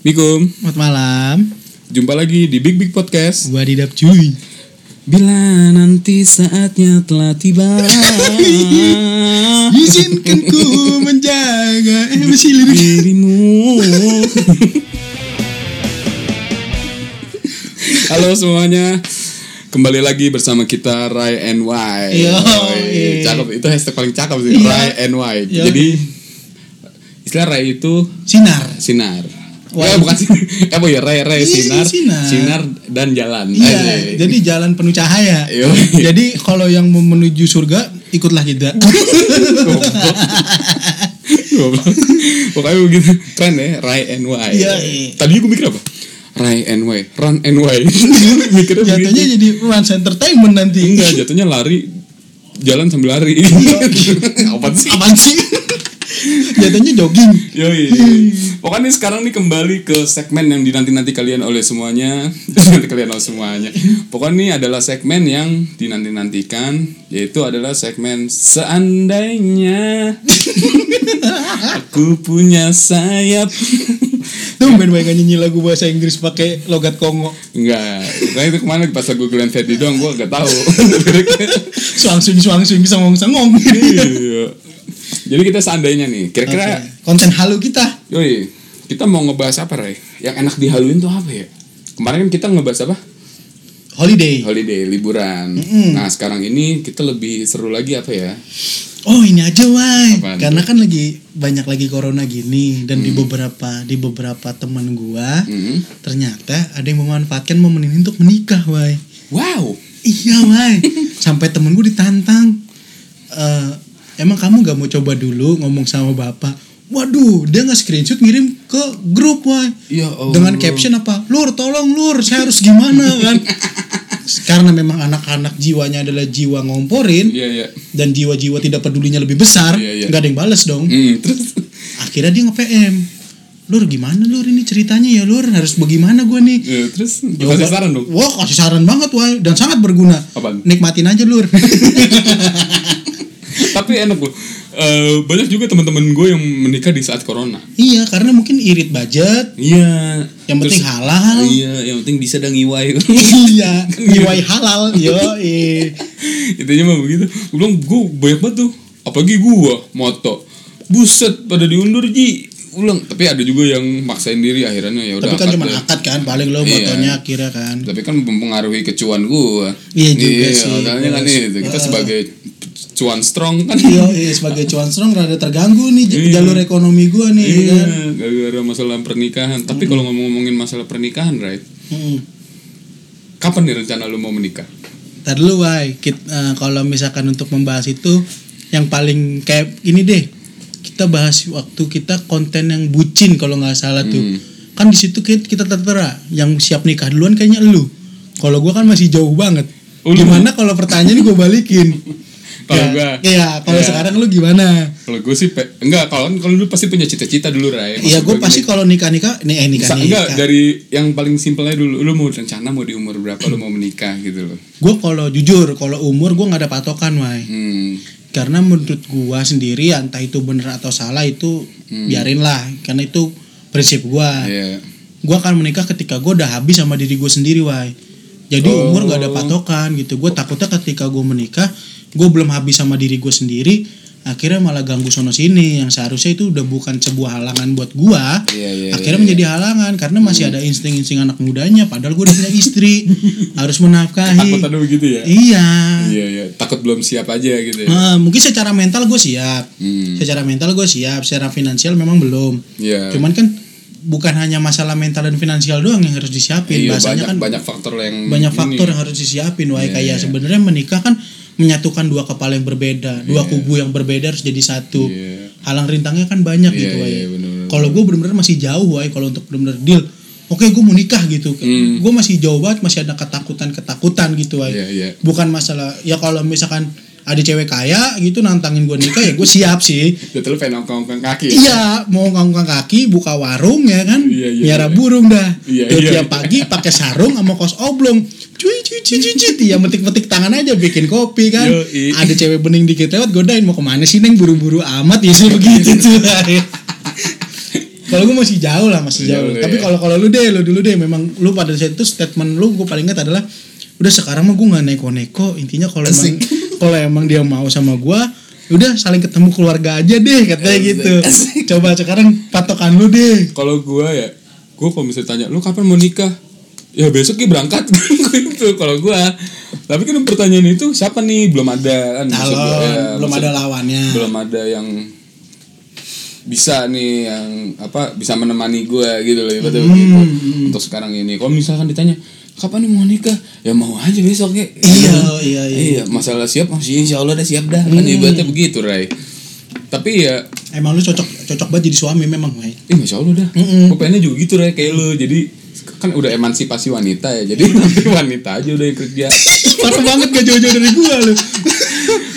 Assalamualaikum Selamat malam. Jumpa lagi di Big Big Podcast. Wadidap cuy. Bila nanti saatnya telah tiba. Izinkan ku menjaga. Eh masih lirik Dirimu. Halo semuanya. Kembali lagi bersama kita Rai and Y. Yo, Yoi, iya. Cakep, itu hashtag paling cakep sih Iya. Rai and Y. Yo. Jadi Istilah Rai itu Sinar. sinar Wah. Eh bukan sinar Eh apa ya Rai, Rai Iya, sinar, sinar. dan jalan Iya. Jadi jalan penuh cahaya Yo. Jadi kalau yang mau menuju surga Ikutlah kita. Pokoknya begitu keren ya Rai and Y. Iya. Tadi gue mikir apa? Rai and Y, Run and Y. Mikirnya Jatuhnya jadi runs entertainment nanti Enggak, jatuhnya lari jalan sambil lari. apa sih? Apaan sih? Jatuhnya jogging Yoi. Pokoknya sekarang nih kembali ke segmen yang dinanti-nanti kalian oleh semuanya. Nanti kalian oleh semuanya. Pokoknya ini adalah segmen yang dinanti-nantikan yaitu adalah segmen seandainya aku punya sayap. Tuh main main nyanyi lagu bahasa Inggris pakai logat Kongo Enggak, karena itu ke mana pas lagu Glenn Fredly doang gue gak tahu. Suang-suing suang-suing sengong-sengong Iya. Jadi kita seandainya nih, kira-kira, Oke. Konten halu kita yoi, kita mau ngebahas apa Ray? Yang enak dihaluin tuh apa ya? Kemarin kan kita ngebahas apa? Holiday. Holiday, liburan. Nah sekarang ini kita lebih seru lagi apa ya? Oh ini aja Apaan Karena kan lagi banyak lagi corona gini Dan di beberapa di beberapa teman gua Hmm. Ternyata ada yang memanfaatkan momen ini untuk menikah wai. Wow, Iya wai. Sampai temen gue ditantang eh Emang kamu gak mau coba dulu ngomong sama bapak Waduh dia nggak screenshot ngirim ke grup wai ya Allah. Dengan caption apa Lur tolong lur saya harus gimana kan Karena memang anak-anak jiwanya adalah jiwa ngomporin Iya iya. dan jiwa-jiwa tidak pedulinya lebih besar, iya. nggak ada yang balas dong. Hmm, terus Akhirnya dia nge-PM. Lur gimana lur ini ceritanya ya lur harus bagaimana gua nih? ya, terus Jawaban- kasih saran dong. Wah kasih saran banget wah dan sangat berguna. Apaan? Nikmatin aja lur. Tapi enak loh. Eh, banyak juga teman-teman gue yang menikah di saat corona. iya karena mungkin irit budget. Iya. Yang penting Terus- halal. Iya, yang penting bisa dan ngiwai. iya, ngiwai halal. Yo. Intinya mah begitu. Gue bilang gue banyak banget tuh. Apalagi gue moto. Buset pada diundur Ji. Ulang. Tapi ada juga yang maksain diri akhirnya ya udah. Tapi kan cuma akad kan, paling lo Iya. motonya akhirnya kan. Tapi kan mempengaruhi kecuan gue. Iya juga sih, Makanya kan itu kita sebagai cuan strong kan. Yo, eh, sebagai cuan strong rada terganggu nih Iya. jalur ekonomi gua nih Iya, kan. gara-gara masalah pernikahan. Tapi kalau ngomong-ngomongin masalah pernikahan, right? Hmm. Kapan nih rencana lu mau menikah? Ntar dulu Wai, Kit- eh, kalau misalkan untuk membahas itu yang paling kayak ini deh. Kita bahas waktu kita konten yang bucin kalau nggak salah tuh. Hmm. Kan di situ kita, kita tertera yang siap nikah duluan kayaknya lu. Kalau gua kan masih jauh banget. Oh, lu? gimana kalau pertanyaan gue balikin? Kalau Ya, gua? Iya, kalau Iya. sekarang lu gimana? Kalau gue sih pe- enggak, kalau kalau lu pasti punya cita-cita dulu, Ray. Iya, gue pasti kalau nikah nikah nih eh nikah Sa- nikah. enggak dari yang paling simpelnya dulu lu mau rencana mau di umur berapa lu mau menikah gitu loh. Gue kalau jujur kalau umur gue nggak ada patokan, Wai. Hmm. Karena menurut gua sendiri entah itu benar atau salah itu biarin lah karena itu prinsip gua. Iya. gua akan menikah ketika gua udah habis sama diri gua sendiri wai. Jadi Oh. umur gak ada patokan gitu. Gua takutnya ketika gua menikah gua belum habis sama diri gua sendiri akhirnya malah ganggu sono sini yang seharusnya itu udah bukan sebuah halangan buat gua Iya, iya, akhirnya iya, menjadi halangan karena masih ada insting-insting anak mudanya padahal gua udah punya istri harus menafkahi Takut begitu ya? iya Iya, iya. Takut belum siap aja gitu ya. Nah, mungkin secara mental gue siap. Hmm. Secara mental gue siap, secara finansial memang belum. Iya. Cuman kan bukan hanya masalah mental dan finansial doang yang harus disiapin. Iya, Bahasanya banyak kan banyak faktor yang banyak ini. faktor yang harus disiapin. Wah, Iya, kayak iya. sebenarnya menikah kan menyatukan dua kepala yang berbeda, dua kubu yang berbeda harus jadi satu. Iya. Halang rintangnya kan banyak Iya, gitu, Wai. iya. Kalau gue bener-bener masih jauh, Wai, kalau untuk bener-bener deal. Oke, gue mau nikah gitu. Hmm. Gue masih jauh banget, masih ada ketakutan-ketakutan gitu, Iya, iya. bukan masalah ya kalau misalkan ada cewek kaya gitu nantangin gue nikah ya gue siap sih Betul pengen ongkong-ongkong kaki. iya mau ngangkang kaki buka warung ya kan Iya, iya, miara iya. burung dah Iya, iya, tiap iya. pagi pakai sarung sama kos oblong cuy cuy cuy cuy, cuy. ya metik-metik tangan aja bikin kopi kan. Yoi. ada cewek bening dikit lewat godain. Mau ke mana sih neng? Buru-buru amat. Ya sih begitu tuh. kalau gue masih jauh lah masih Jauh. jauh, tapi ya. kalau kalau lu deh lu dulu deh. Memang lu pada saat itu statement lu gue paling ingat adalah udah sekarang mah gue nggak neko-neko. Intinya kalau emang kalau emang dia mau sama gue udah saling ketemu keluarga aja deh katanya Asik, gitu. asik. coba sekarang patokan lu deh. Kalau gua ya gua kalau misalnya tanya lu kapan mau nikah ya besok ya berangkat. Gitu kalau gua. Tapi kan pertanyaan itu siapa nih? Belum ada kan kalau gua, ya, belum maksud- ada lawannya. belum ada yang bisa nih yang apa bisa menemani gue gitu loh ibaratnya Hmm, begitu. Untuk sekarang ini. Kalau misalkan ditanya kapan nih mau nikah? Ya mau aja besok ya. Iya, iya, iya. iya. Masalah siap masih insya Allah udah siap dah kan ibaratnya begitu Ray. Tapi ya emang lu cocok cocok banget jadi suami memang Wai. Ih masya Allah dah. Gue pengennya juga gitu Ray Kayak lu. Jadi Kan udah emansipasi wanita ya Jadi nanti wanita aja udah yang kerja. Parah banget gak jauh-jauh dari gua lu.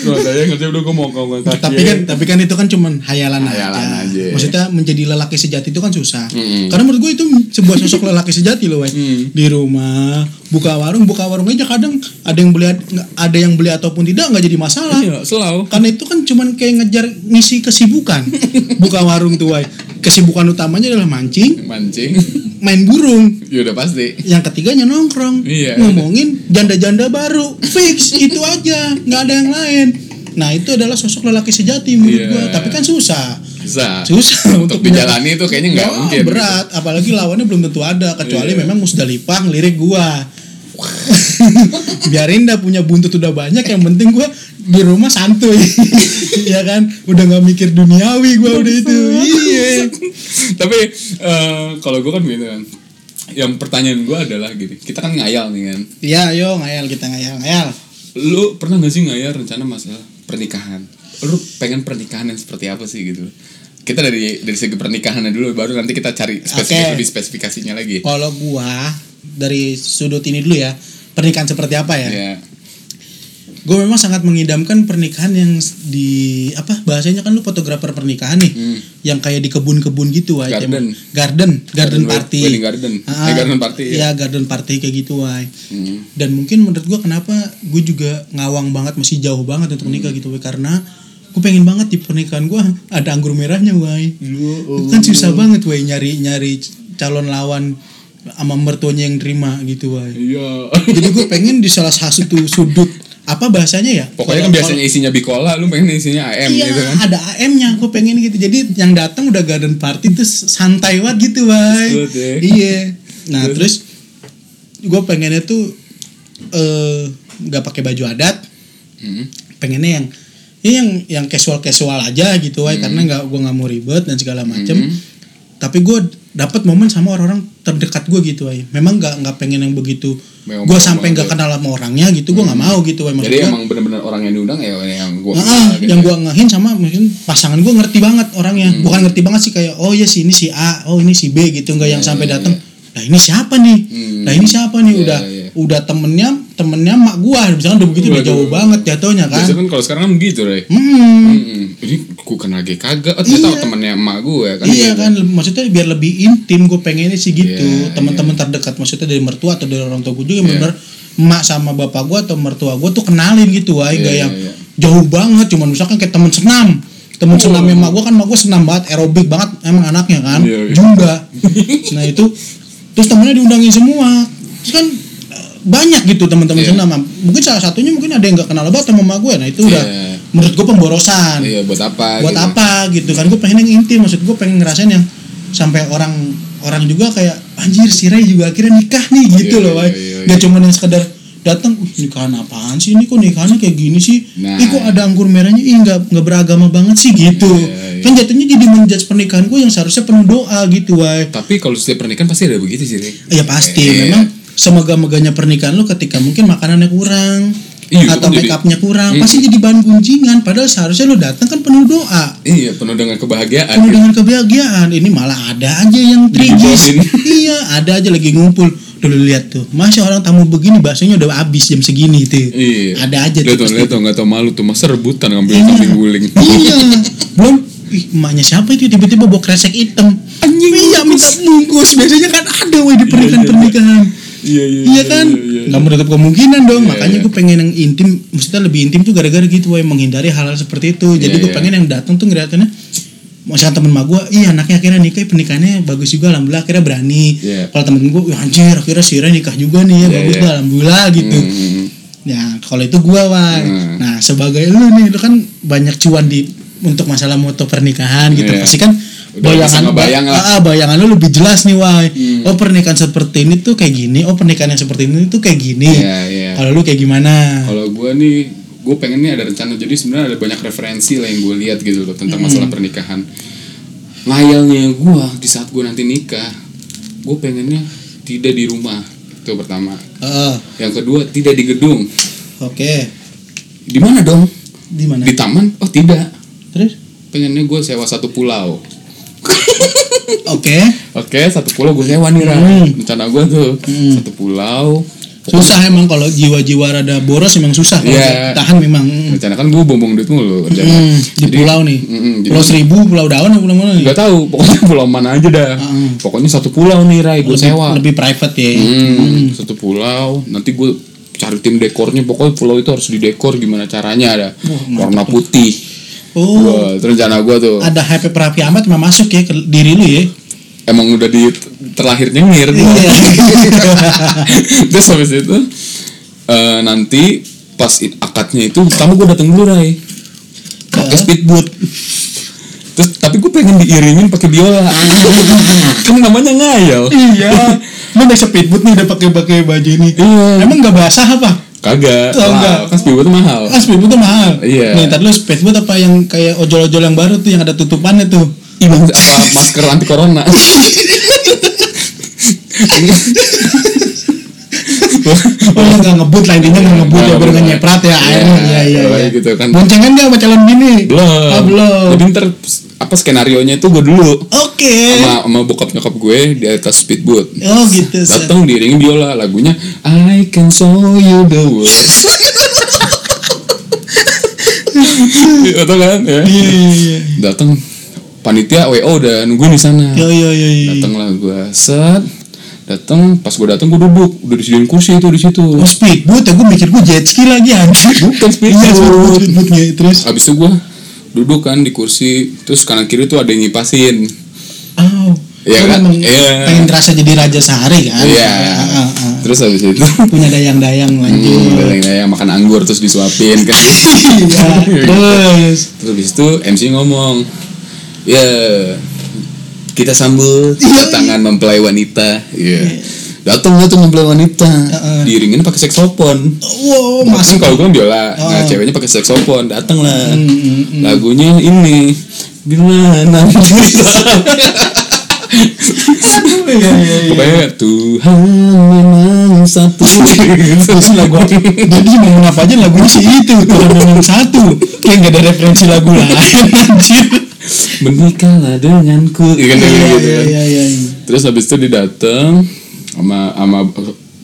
Ngerti udah gue mau ngomong kaki tapi kan tapi kan itu kan cuman hayalan, Hayalan aja. maksudnya menjadi lelaki sejati itu kan susah. Karena menurut gue itu sebuah sosok lelaki sejati loh. Mm. di rumah buka warung buka warung aja kadang ada yang beli ada yang beli ataupun tidak nggak jadi masalah. Iya selalu. Karena itu kan cuman kayak ngejar ngisi kesibukan. Buka warung tuh Wai. Kesibukan utamanya adalah mancing Mancing. main burung. Ya udah pasti. Yang ketiganya nongkrong Iya. ngomongin janda-janda baru. Fix itu aja. Nggak ada yang lain. Nah itu adalah sosok lelaki sejati menurut Iya. gua. Tapi kan susah. Bisa susah Untuk punya- dijalani itu kayaknya nggak Wah, mungkin. berat. Apalagi lawannya belum tentu ada kecuali Iya. memang musdalifah lirik gua. Biarin dah punya buntut udah banyak yang penting gua di rumah santuy ya kan udah nggak mikir duniawi gua udah itu iya Tapi eh, Kalau gue kan gitu kan Yang pertanyaan gue adalah gini Kita kan ngayal nih kan Iya, ayo ngayal kita ngayal ngayal Lu pernah gak sih ngayal rencana masalah pernikahan? Lu pengen pernikahan yang seperti apa sih gitu? Kita dari dari segi pernikahannya dulu baru nanti kita cari spesifik Oke. lebih spesifikasinya lagi. Kalau gua dari sudut ini dulu ya, pernikahan seperti apa ya? Ya. Gue memang sangat mengidamkan pernikahan yang di apa bahasanya kan lu fotografer pernikahan nih, Hmm. yang kayak di kebun-kebun gitu, Wai. Garden. Garden, garden, Garden party. wedding garden. Ah, Eh, garden party, Iya, garden party kayak gitu, Wai. Hmm. Dan mungkin menurut gua kenapa gue juga ngawang banget masih jauh banget untuk nikah Hmm. gitu, Wai. Karena gue pengen banget di pernikahan gua ada anggur merahnya, Wai. Oh. Kan susah banget, Wai, nyari nyari calon lawan sama mertuanya yang terima gitu, Wai. Iya. Jadi gue pengen di salah satu sudut apa bahasanya ya? Pokoknya kan biasanya isinya bikola, lu pengen isinya AM Iya, gitu kan. ada AM-nya. Gue pengen gitu. Jadi yang datang udah garden party terus santai banget gitu, Bay. Ya. Iya. Nah, terus gue pengennya tuh eh nggak pakai baju adat. Hmm. Pengennya yang ya yang yang casual casual aja gitu, Hmm. Karena nggak gue nggak mau ribet dan segala macem. Tapi gue dapat momen sama orang-orang terdekat gue gitu, Bay. Memang nggak nggak pengen yang begitu. Gue sampai nggak kenal sama orangnya gitu, gue nggak mau gitu. Maksud Jadi gua- emang bener-bener orang yang diundang ya yang gua Ah, gitu yang ya. gua ngehin sama mungkin pasangan gua ngerti banget orangnya. Hmm. Bukan ngerti banget sih kayak oh ya sih ini si A, oh ini si B gitu nggak yang Iya, sampai iya, datang. Nah ini siapa nih? Hmm. Nah ini siapa nih? Iya, udah iya. Udah temennya temennya mak gua misalkan udah begitu udah jauh banget jatuhnya kan. Biasanya kan kalau sekarang kan begitu, Rey. Hmm. Hmm. Ini ku kenal lagi kagak. Oh, Iya. temennya emak gue kan. iya gitu. kan maksudnya biar lebih intim gue pengennya sih gitu Iya, teman-teman terdekat maksudnya dari mertua atau dari orang tua gue juga yang Iya. bener emak sama bapak gue atau mertua gue tuh kenalin gitu wah Iya, gak yang iya. jauh banget cuman misalkan kayak temen senam temen Oh. senam emak gue kan emak gue senam banget aerobik banget emang anaknya kan Iya, iya. juga nah itu terus temennya diundangin semua terus kan banyak gitu teman-teman Iya. senam mungkin salah satunya mungkin ada yang gak kenal banget sama emak gue nah itu udah Iya. menurut gue pemborosan Iya, buat apa buat gitu. apa gitu kan gue pengen yang intim maksud gue pengen ngerasain yang sampai orang orang juga kayak anjir si Ray juga akhirnya nikah nih gitu Iya, loh Wai. iya, iya, gak cuma yang sekedar datang "Wih, nikahan apaan sih ini kok nikahannya kayak gini sih Nah. ih kok ada anggur merahnya ih nggak nggak beragama banget sih gitu Iya, iya. kan jatuhnya jadi menjudge pernikahan gue yang seharusnya penuh doa gitu Wai. Tapi kalau setiap pernikahan pasti ada begitu sih, ya pasti Iya. memang semegah-megahnya pernikahan lu ketika mungkin makanannya kurang Iya, atau make upnya kurang Hmm. pasti jadi bahan gunjingan padahal seharusnya lu datang kan penuh doa. Iya, penuh dengan kebahagiaan. penuh dengan kebahagiaan. Ini malah ada aja yang trigis. Iya ada aja lagi ngumpul. Dulu lihat tuh. Masih orang tamu begini baksonya udah habis jam segini tuh Iya. ada aja Lihat tuh lihat tuh, nggak tau malu tuh, masa rebutan ngambil Iya. kambing guling. iya. Belum? Ih emaknya siapa itu? Tiba-tiba bawa kresek hitam. Anjing iya minta bungkus. biasanya kan ada woi di pernikahan pernikahan Iya, iya, iya kan iya, iya. nggak menutup kemungkinan dong Iya, makanya iya. gue pengen yang intim maksudnya lebih intim tuh gara-gara gitu woi menghindari hal-hal seperti itu jadi Iya, gue iya. pengen yang datang tuh ngeliatannya Misalkan temen mak gue, iya anaknya akhirnya nikah, pernikahannya bagus juga, alhamdulillah akhirnya berani. Iya. Kalau temen gue, wah anjir akhirnya si Ira nikah juga nih ya, Iya, bagus iya. dah, alhamdulillah gitu. Hmm. Ya kalau itu gue wah. Hmm. Nah sebagai lu nih, lu kan banyak cuan di untuk masalah moto pernikahan gitu, Iya. pasti kan Udah bisa ngebayang lah. ah, ah, bayangan lu lebih jelas nih wah. Hmm. Oh pernikahan seperti ini tuh kayak gini, oh pernikahan yang seperti ini tuh kayak gini. Iya, iya. Kalau lu kayak gimana? Kalau gue nih, gue pengen nih ada rencana. Jadi sebenarnya ada banyak referensi lah yang gue lihat gitu loh tentang masalah pernikahan. Ngayalnya gue di saat gue nanti nikah, gue pengennya tidak di rumah. Itu pertama. Heeh. Yang kedua tidak di gedung. Oke. Di mana dong? Di mana? Di taman? Oh tidak. Terus? Pengennya gue sewa satu pulau. Oke. Oke, satu pulau gue sewa nih. Hmm. Rencana gue tuh Hmm. satu pulau. Susah emang kalau jiwa-jiwa rada boros emang susah kalau Iya. tahan memang. Mm. Rencana kan gue bombong duit mulu. rencana. Hmm, di Jadi- pulau nih. Mm-mm, jadi- pulau Seribu, Pulau Daun, pulau mana? Gak tahu, pokoknya pulau mana aja dah. Heeh. Pokoknya satu pulau nih Rai, gue sewa. lebih private ya. Hmm, satu pulau. Nanti gue cari tim dekornya. Pokoknya pulau itu harus didekor gimana caranya ada warna putih. Oh, Wah, itu rencana gue tuh. ada HP Perapi Amat memang masuk ya ke diri lu ya. Emang udah di terlahir nyengir gua. Iya. Terus habis itu eh, nanti pas akadnya itu pertama gue dateng dulu Rai. Pakai speedboat. Terus tapi gue pengen diiringin pakai biola. kan namanya ngayal. iya. Lu udah speedboat nih udah pakai pakai baju ini. Iya. Emang nggak basah apa? Kagak. Lah, enggak. Kan speedboat tuh mahal. Ah, speedboat tuh mahal. Iya. Nih, tadi lu speedboat apa yang kayak ojol-ojol yang baru tuh yang ada tutupannya tuh? Bang, apa masker anti corona? Oh, nggak ngebut lah intinya nggak ngebut ya, baru nggak nyeprat ya airnya. Iya, iya, Iya, iya. gitu kan. Boncengan nggak sama calon bini? belum. Ah, belum. Jadi ntar apa skenario nya itu gue dulu Oke. sama sama bokap nyokap gue di atas speedboat. Oh gitu. Datang diiringin biola lagunya I can show you the world. Betul kan? Ya. Iya iya iya. Datang panitia WO udah nungguin di sana. Yo yo yo. Datanglah gue set datang pas gue datang gue duduk udah disediain kursi itu di situ Oh speedboat ya gue mikir gue jet ski lagi anjir. Bukan speedboat. Iya speedboat speedboat ya. Terus. Habis itu gue duduk kan di kursi terus kanan kiri tuh ada yang ngipasin Oh. Iya kan? memang Iya. Pengen terasa jadi raja sehari kan? iya Ah, ah, ah. terus habis itu Punya dayang-dayang lanjut. hmm, yang makan anggur terus disuapin kan Iya. Terus. terus habis itu MC ngomong ya kita sambut Iya, tangan mempelai wanita iya datang lah tuh mempelai wanita Heeh. diiringin pakai saksofon Wow, Mas masuk. kalau gue biola, nah Oh. ceweknya pakai saksofon, datang lah. Hmm, hmm, hmm. Lagunya ini gimana? Iya iya iya. Pokoknya Tuhan memang satu. Terus lagu Jadi mau ngapain lagunya sih itu Tuhan memang satu Kayak gak ada referensi lagu lain Anjir Menikahlah denganku. Iya kan Iya gitu iya kan. iya iya Terus habis itu dia datang sama sama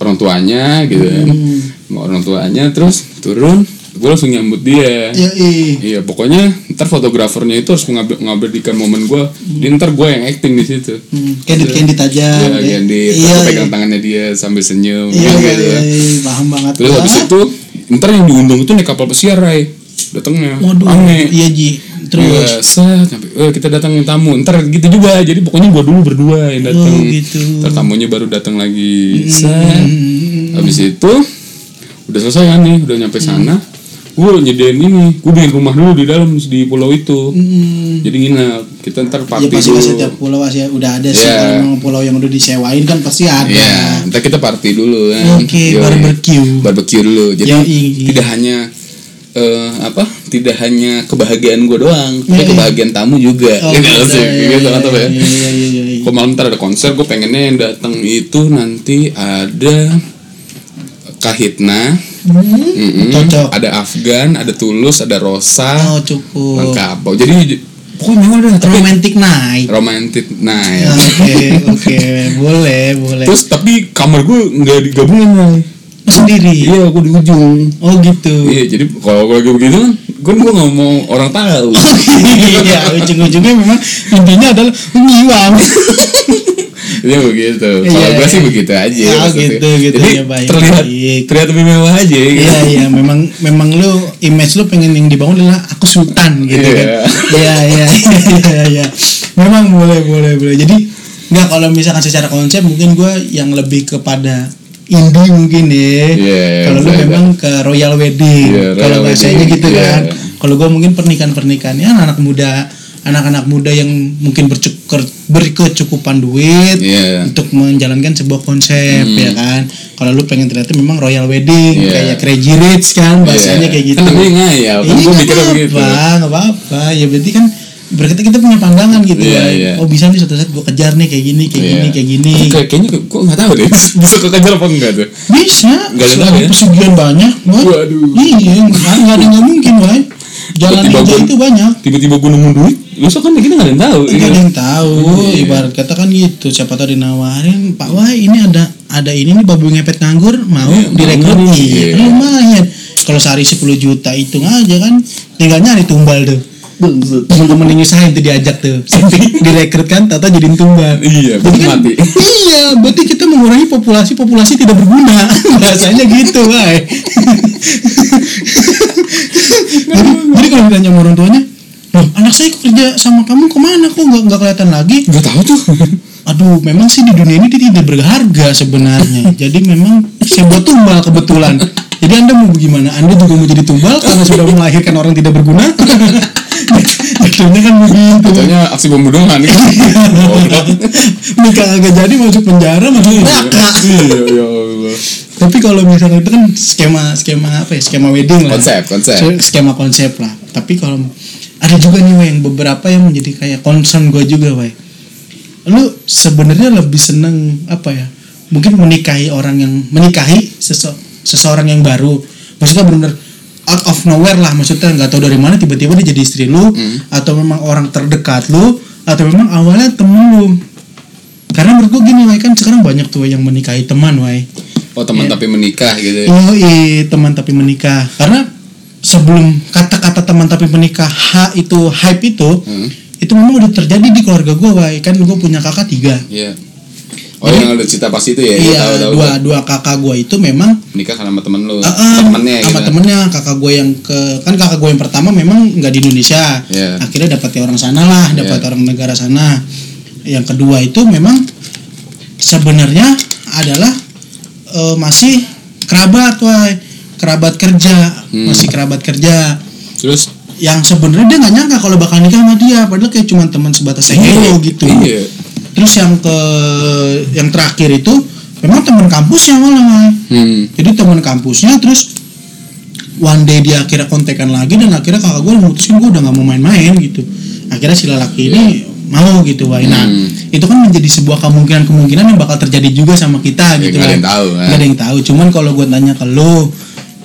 orang tuanya gitu kan. Hmm. Sama orang tuanya terus turun, gue langsung nyambut dia. Iya iya Iya pokoknya ntar fotografernya itu harus mengabadikan momen gue. Dia ntar gue yang acting di situ. Hmm, Candid candid aja Iya, Kayak- Gandhi, Iya aku iya pegang tangannya dia sambil senyum Iya gitu. iya iya iya, Paham banget Terus habis itu ntar yang diundang itu naik kapal pesiar Rai. Datangnya Waduh rame. Iya Ji Iya, Terus set, sampai, eh, kita datangin tamu. Ntar gitu juga. Jadi pokoknya gua dulu berdua yang datang. Oh, gitu. Ntar tamunya baru datang lagi. Set. Hmm, Habis itu udah selesai kan nih, udah nyampe sana. Gue nyediain ini, gue bikin rumah dulu di dalam di pulau itu. hmm. Jadi nginap. Kita ntar Ya party pasti dulu. setiap pulau pasti udah ada sih Iya. Kalau memang pulau yang udah disewain kan pasti ada Iya, ntar kita party dulu kan. Oke, Yoi. barbecue. Barbecue dulu. Jadi Yoi. tidak hanya eh, apa? Tidak hanya kebahagiaan gue doang, tapi Yoi. kebahagiaan tamu juga. Oh, gitu gitu, sih, iya, gitu iya, Top, ya. iya, iya, iya, iya. Kok malam ntar ada konser, gue pengennya yang datang itu nanti ada Kahitna, Hmm, mm-mm, Cocok. ada Afgan, ada Tulus, ada Rosa, Oh cukup lengkap. Oh, jadi pokoknya mewah dah. Tapi Romantic night romantic night. Oke oke boleh boleh Terus tapi kamar gue nggak digabungin lah. sendiri Iya, gue di ujung. oh gitu Iya, jadi kalau gue lagi begitu kan, gue gue nggak mau orang tahu. iya ujung-ujungnya memang intinya adalah nyiwang Dia begitu. Kalau Iya, gue sih iya. begitu aja. Ya, maksudnya. gitu, gitu, Jadi ya, baik, terlihat baik. terlihat lebih mewah aja. Gitu. Iya iya memang memang lu image lu pengen yang dibangun adalah aku sultan gitu Iya. kan. Iya iya iya iya. Memang boleh boleh boleh. Jadi nggak kalau misalkan secara konsep mungkin gua yang lebih kepada indie mungkin ya. Iya, kalau lu bisa, memang ke royal wedding. Iya, kalau bahasanya gitu iya. kan. Kalau gua mungkin pernikahan pernikahan ya anak muda anak-anak muda yang mungkin bercukur berkecukupan duit Iya. untuk menjalankan sebuah konsep Hmm. ya kan kalau lu pengen ternyata memang royal wedding Iya. kayak crazy rich kan bahasanya Iya. kayak gitu Kan namanya ngayal. Kan gue mikirnya begitu. apa apa-apa ya berarti kan berarti kita punya pandangan gitu Iya, ya iya. oh bisa nih suatu saat gue kejar nih kayak gini kayak Iya. gini kayak gini kayak- kayaknya gue nggak tahu deh. Bisa kekejar apa enggak tuh? bisa Nggak ada tahu ya? pesugihan banyak Boy. Waduh. iya nggak ada yang nggak mungkin Boy. jalan ninja gua- itu banyak Tiba-tiba gue nemu duit. Besok kan kita nggak ada yang tahu. Nggak ada yang tahu, Iya. ibarat kata kan gitu. Siapa tahu dinawarin, Pak Wah ini ada ada ini nih babu ngepet nganggur, mau Iya, direkrut iya, lumayan. Kalau sehari 10 juta hitung aja kan, tinggal nyari tumbal tuh. Temen-temen yang nyusahin tuh diajak tuh, direkrut kan, tata jadi tumbal. Iya, Jadi kan, mati. iya, berarti kita mengurangi populasi populasi tidak berguna. Bahasanya gitu, wah. jadi, jadi kalau ditanya sama orang tuanya, saya kerja sama kamu ke mana kok nggak nggak kelihatan lagi? Nggak tahu tuh. Aduh, memang sih di dunia ini dia tidak berharga sebenarnya. jadi memang saya buat tumbal kebetulan. Jadi anda mau gimana? Anda juga mau jadi tumbal karena sudah melahirkan orang tidak berguna? Jatuhnya kan begitu. Katanya aksi pembunuhan gitu. Goblok. Nikah agak jadi masuk penjara masuk neraka. Iya, ya Allah. Tapi kalau misalnya itu kan skema skema apa ya? Skema wedding lah. Konsep, konsep. Se- Skema konsep lah. Tapi kalau ada juga nih yang beberapa yang menjadi kayak concern gue juga, Wei. Lu sebenarnya lebih seneng apa ya? Mungkin menikahi orang yang menikahi sese- seseorang yang baru. Maksudnya benar out of nowhere lah maksudnya nggak tahu dari mana tiba-tiba dia jadi istri lu atau memang orang terdekat lu atau memang awalnya temen lu karena menurut gue gini Wei kan sekarang banyak tuh yang menikahi teman Wei Oh teman Iya. tapi menikah gitu. ya. Oh iya teman tapi menikah karena sebelum kata-kata teman tapi menikah ha, itu hype itu Hmm. itu memang udah terjadi di keluarga gue Wai kan gue punya kakak tiga Iya. Oh yang ada cerita pas itu ya? Iya. iya Tahu tahu. dua dua kakak gue itu memang Nikah sama temen lu. Ah, ah, temennya sama gitu. temennya kakak gue yang ke kan kakak gue yang pertama memang nggak di Indonesia Iya. akhirnya dapat orang sana lah dapat Iya. orang negara sana yang kedua itu memang sebenarnya adalah eh, masih kerabat wah kerabat kerja Hmm. masih kerabat kerja Terus yang sebenarnya dia nggak nyangka kalau bakal nikah sama dia padahal kayak cuma teman sebatas hello gitu Iya. terus yang ke yang terakhir itu memang teman kampusnya malah. Hmm. jadi teman kampusnya terus one day dia akhirnya kontekan lagi dan akhirnya kakak gue memutuskan gue udah nggak mau main-main gitu akhirnya si lelaki ini mau gitu wah nah Hmm. itu kan menjadi sebuah kemungkinan kemungkinan yang bakal terjadi juga sama kita Ya, gitu ada kan yang tahu, kan. Nggak ada yang tahu cuman kalau gue tanya ke lu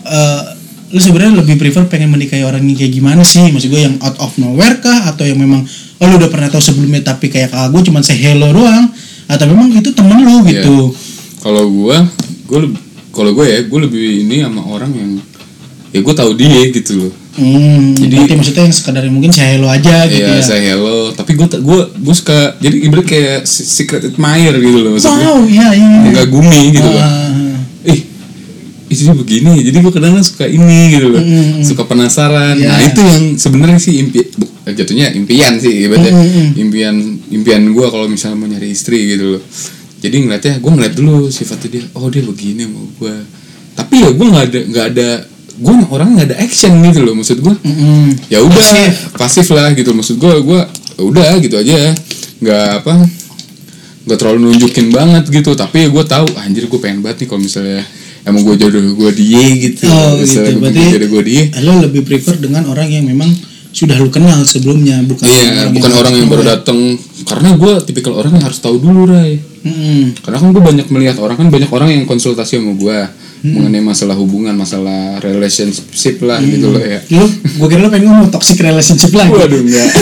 eh, lu sebenarnya lebih prefer pengen menikahi orang yang kayak gimana sih maksud gue yang out of nowhere kah atau yang memang oh lu udah pernah tahu sebelumnya tapi kayak kakak gue cuman say hello doang atau memang itu temen lu Iya. gitu Kalau gua, gua leb- kalau gue ya, gue lebih ini sama orang yang ya gue tahu dia gitu loh. Hmm, Jadi- berarti maksudnya yang sekadar mungkin say hello aja gitu Iya, ya. saya hello. Tapi gue gue gue suka jadi ibarat kayak se- secret admirer gitu loh maksudnya. Wow, iya iya. Enggak gumi gitu loh. Dia begini. Jadi gue kadang suka ini gitu loh. Mm, mm. Suka penasaran. Iya. Nah, itu yang sebenarnya sih impi jatuhnya impian sih ibaratnya. Mm, mm, mm. Impian impian gue kalau misalnya mau nyari istri gitu loh. Jadi ngeliatnya gue ngeliat dulu sifatnya dia. Oh, dia begini mau gue. Tapi ya gue nggak ada nggak ada gue orang nggak ada action gitu loh maksud gue mm-mm. ya udah Pasif. pasif lah gitu maksud gue gue udah gitu aja nggak apa nggak terlalu nunjukin banget gitu tapi ya gue tahu anjir gue pengen banget nih kalau misalnya emang gue jodoh gue dia gitu Oh misalnya gitu. Berarti jodoh gue dia lo lebih prefer dengan orang yang memang sudah lu kenal sebelumnya, bukan iya bukan orang yang baru datang karena gue tipikal orang yang harus tahu dulu Ray Mm-mm. karena kan gue banyak melihat orang kan banyak orang yang konsultasi sama gue mengenai masalah hubungan masalah relationship lah gitu loh ya Lu, gue kira lo pengen ngomong toxic relationship lagi. waduh enggak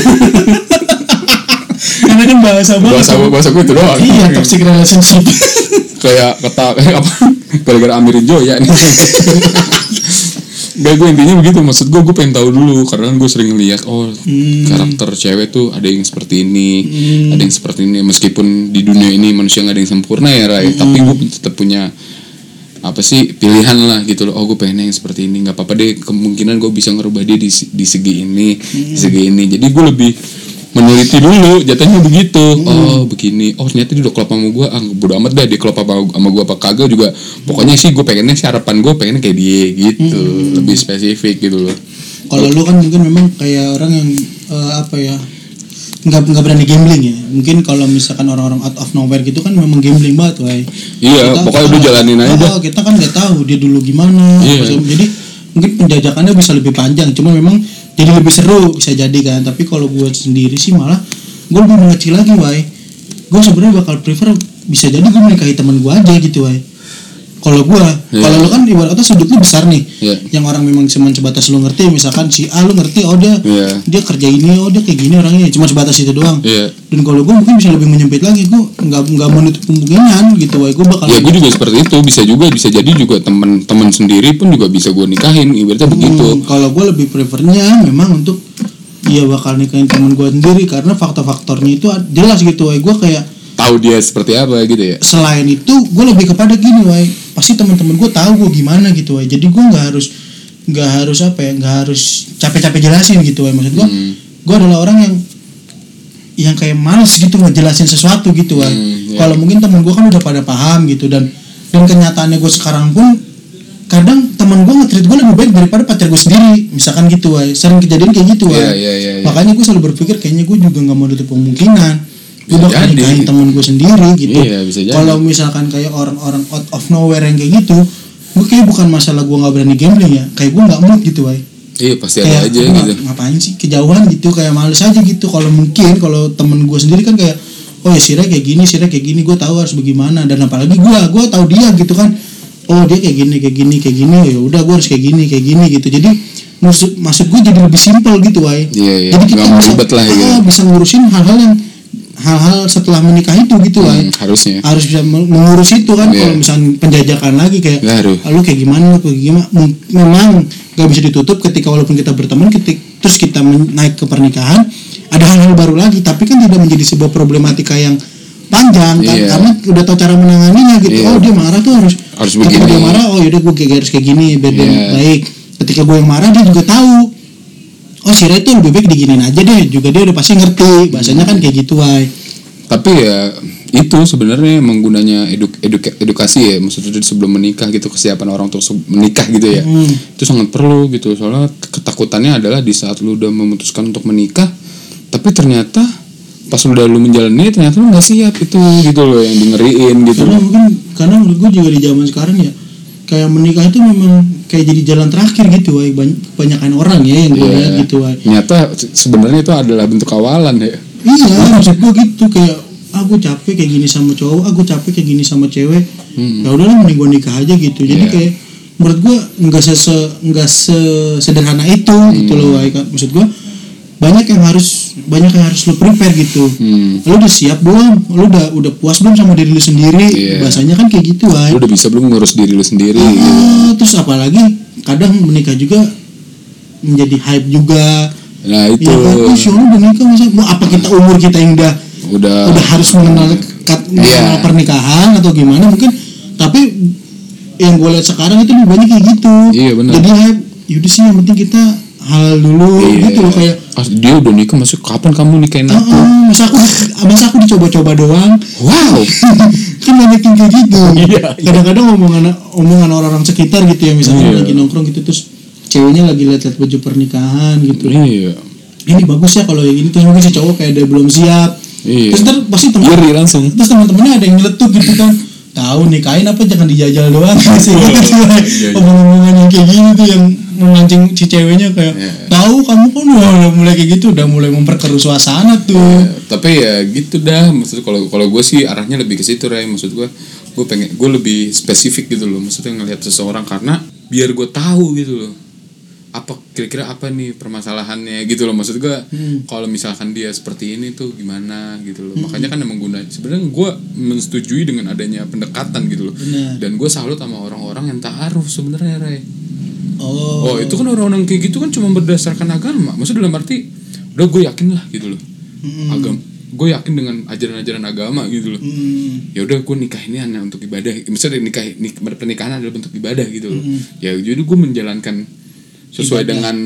Karena kan bahasa banget. bahasa bahasa gue itu doang Iya, toxic relationship. kayak kata kayak apa gara-gara Amirin Joya nih. Gak gue intinya begitu. Maksud gue gue pengen tahu dulu. Karena kan gue sering lihat oh Hmm. karakter cewek tuh ada yang seperti ini ada yang seperti ini. Meskipun di dunia ini manusia nggak ada yang sempurna ya Ray. Hmm. tapi gue tetap punya apa sih pilihan lah gitu loh. Oh gue pengen yang seperti ini. Nggak apa-apa deh. Kemungkinan gue bisa ngerubah dia di, di segi ini di segi ini. Jadi gue lebih meneliti dulu jatuhnya begitu oh begini oh ternyata dia udah klop sama gue ah bodo amat dah dia klop sama, sama gue apa kagak juga pokoknya sih gue pengennya sih harapan gue pengennya kayak dia gitu lebih spesifik gitu loh Kalau lu kan mungkin memang kayak orang yang eh, apa ya nggak nggak berani gambling ya. Mungkin kalau misalkan orang-orang out of nowhere gitu kan memang gambling banget, why. Iya, pokoknya udah jalanin aja dah. kita kan nggak tahu dia dulu gimana. Iya. Maksudnya, Jadi mungkin penjajakannya bisa lebih panjang. Cuma memang jadi lebih seru bisa jadi kan. Tapi kalau gue sendiri sih malah gue lebih mengecil lagi, why. Gue sebenarnya bakal prefer bisa jadi gue menikahi teman gue aja gitu, why. Kalau gue, Iya. kalau lu kan ibarat kata sudut lu besar nih Iya. yang orang memang cuma sebatas lu ngerti misalkan si A lu ngerti oh dia Iya. dia kerja ini oh dia kayak gini orangnya cuma sebatas itu doang Iya. dan kalau gue mungkin bisa lebih menyempit lagi gue nggak nggak menutup kemungkinan gitu wah gue bakal Ya gue juga seperti itu bisa juga bisa jadi juga teman-teman sendiri pun juga bisa gue nikahin ibaratnya begitu. Hmm, kalau gue lebih prefernya memang untuk dia bakal nikahin teman gue sendiri karena faktor-faktornya itu jelas gitu wah gue kayak Tahu dia seperti apa gitu ya. selain itu gue lebih kepada gini wah pasti teman-teman gue tahu gue gimana gitu wah jadi gue nggak harus nggak harus apa ya nggak harus capek-capek jelasin gitu wah maksud gue Hmm. gue adalah orang yang yang kayak males gitu ngejelasin sesuatu gitu wah Hmm, iya. kalau mungkin temen gue kan udah pada paham gitu dan dan kenyataannya gue sekarang pun kadang temen gue nge-treat gue lebih baik daripada pacar gue sendiri misalkan gitu wah sering kejadian kayak gitu wah Iya, iya, iya, iya. makanya gue selalu berpikir kayaknya gue juga nggak mau nutup kemungkinan gue Bisa bakal jadi. nikahin temen gue sendiri gitu Iya, bisa jadi. kalau misalkan kayak orang-orang out of nowhere yang kayak gitu gue kayak bukan masalah gue nggak berani gambling ya kayak gue nggak mood gitu wah Iya pasti kayak ada aja "Aduh, gitu. ngapain sih kejauhan gitu kayak males aja gitu kalau mungkin kalau temen gue sendiri kan kayak oh ya Sira kayak gini Sira kayak gini gue tahu harus bagaimana dan apalagi gue gue tahu dia gitu kan oh dia kayak gini kayak gini kayak gini ya udah gue harus kayak gini kayak gini gitu jadi maksud maksud gue jadi lebih simpel gitu wai Iya, iya. jadi kita bisa lah, ah, gitu. bisa ngurusin hal-hal yang hal-hal setelah menikah itu gitu wai Hmm, harusnya. harus bisa meng- mengurus itu kan Iya. kalau misalnya penjajakan lagi kayak Nggak harus. "Ah, lu kayak gimana lu kayak gimana Mem- memang gak bisa ditutup ketika walaupun kita berteman ketik terus kita naik ke pernikahan ada hal-hal baru lagi tapi kan tidak menjadi sebuah problematika yang panjang kan Iya. karena udah tahu cara menanganinya gitu Iya. oh dia marah tuh harus Harus begini. dia marah oh yaudah gue kayak harus kayak gini biar Iya. baik ketika gue yang marah dia juga tahu oh si Ray tuh lebih baik diginin aja deh juga dia udah pasti ngerti bahasanya kan kayak gitu wai Tapi ya itu sebenarnya menggunanya eduk, eduk- edukasi ya maksudnya sebelum menikah gitu kesiapan orang untuk menikah gitu ya. Hmm. itu sangat perlu gitu soalnya ketakutannya adalah di saat lu udah memutuskan untuk menikah tapi ternyata pas lu udah lu menjalani ternyata lu nggak siap itu gitu loh yang dengeriin gitu. Karena loh mungkin karena menurut gue juga di zaman sekarang ya kayak menikah itu memang kayak jadi jalan terakhir gitu wah kebanyakan orang ya yang gue Iya. lihat gitu wah ternyata se- sebenarnya itu adalah bentuk awalan ya iya maksud gue gitu kayak aku capek kayak gini sama cowok aku capek kayak gini sama cewek Hmm. ya udahlah mending gue nikah aja gitu jadi Iya. kayak menurut gue nggak sese nggak sesederhana itu Hmm. gitu loh wah maksud gue banyak yang harus banyak yang harus lo prepare gitu. Hmm. lu udah siap belum? Lu udah udah puas belum sama diri lu sendiri? Iya. bahasanya kan kayak gitu wah lu udah bisa belum ngurus diri lu sendiri? Gitu. Ah, terus apalagi kadang menikah juga menjadi hype juga. Nah itu. ya kan? "Ih, si orang udah nikah masa? Mau apa kita umur kita yang udah udah. udah harus mengenal kat- mengenal Iya. pernikahan atau gimana mungkin. Tapi yang gue lihat sekarang itu lebih banyak kayak gitu. Iya, benar. jadi hype yaudah sih yang penting kita halal dulu Iya. gitu loh kayak Ah, dia udah nikah masuk kapan kamu nikahin ah, aku? Ah, masa aku masa aku dicoba-coba doang. Wow. Kan banyak yang kayak gitu. Iya, kadang-kadang omongan omongan orang-orang sekitar gitu ya misalnya Iya. lagi nongkrong gitu terus ceweknya lagi lihat-lihat baju pernikahan gitu. Iya. Ini bagus ya kalau yang ini terus mungkin si cowok kayak dia belum siap. Iya. terus ntar pasti teman iri langsung. terus teman-temannya ada yang nyeletuk gitu kan. Tahu nikahin apa jangan dijajal doang. Sih Iya, iya. omong-omongan yang kayak gini tuh yang memancing si ceweknya kayak Iya. tahu kamu kan udah, mulai kayak gitu udah mulai memperkeruh suasana tuh. Ya, tapi ya gitu dah. Maksud kalau kalau gue sih arahnya lebih ke situ Ray. Maksud gue gue pengen gue lebih spesifik gitu loh. Maksudnya ngelihat seseorang karena biar gue tahu gitu loh apa kira-kira apa nih permasalahannya gitu loh. Maksud gue Hmm. kalau misalkan dia seperti ini tuh gimana gitu loh. Makanya kan emang guna sebenarnya gue menyetujui dengan adanya pendekatan gitu loh. Benar. dan gue salut sama orang-orang yang taaruf sebenarnya Ray Oh. Oh, itu kan orang-orang kayak gitu kan cuma berdasarkan agama. Maksudnya dalam arti udah gue yakin lah gitu loh. Agama gue yakin dengan ajaran-ajaran agama gitu loh. Hmm. Ya udah gue nikah ini hanya untuk ibadah. Misalnya nikah nik, pernikahan adalah bentuk ibadah gitu loh. Ya jadi gue menjalankan sesuai Ibadah. dengan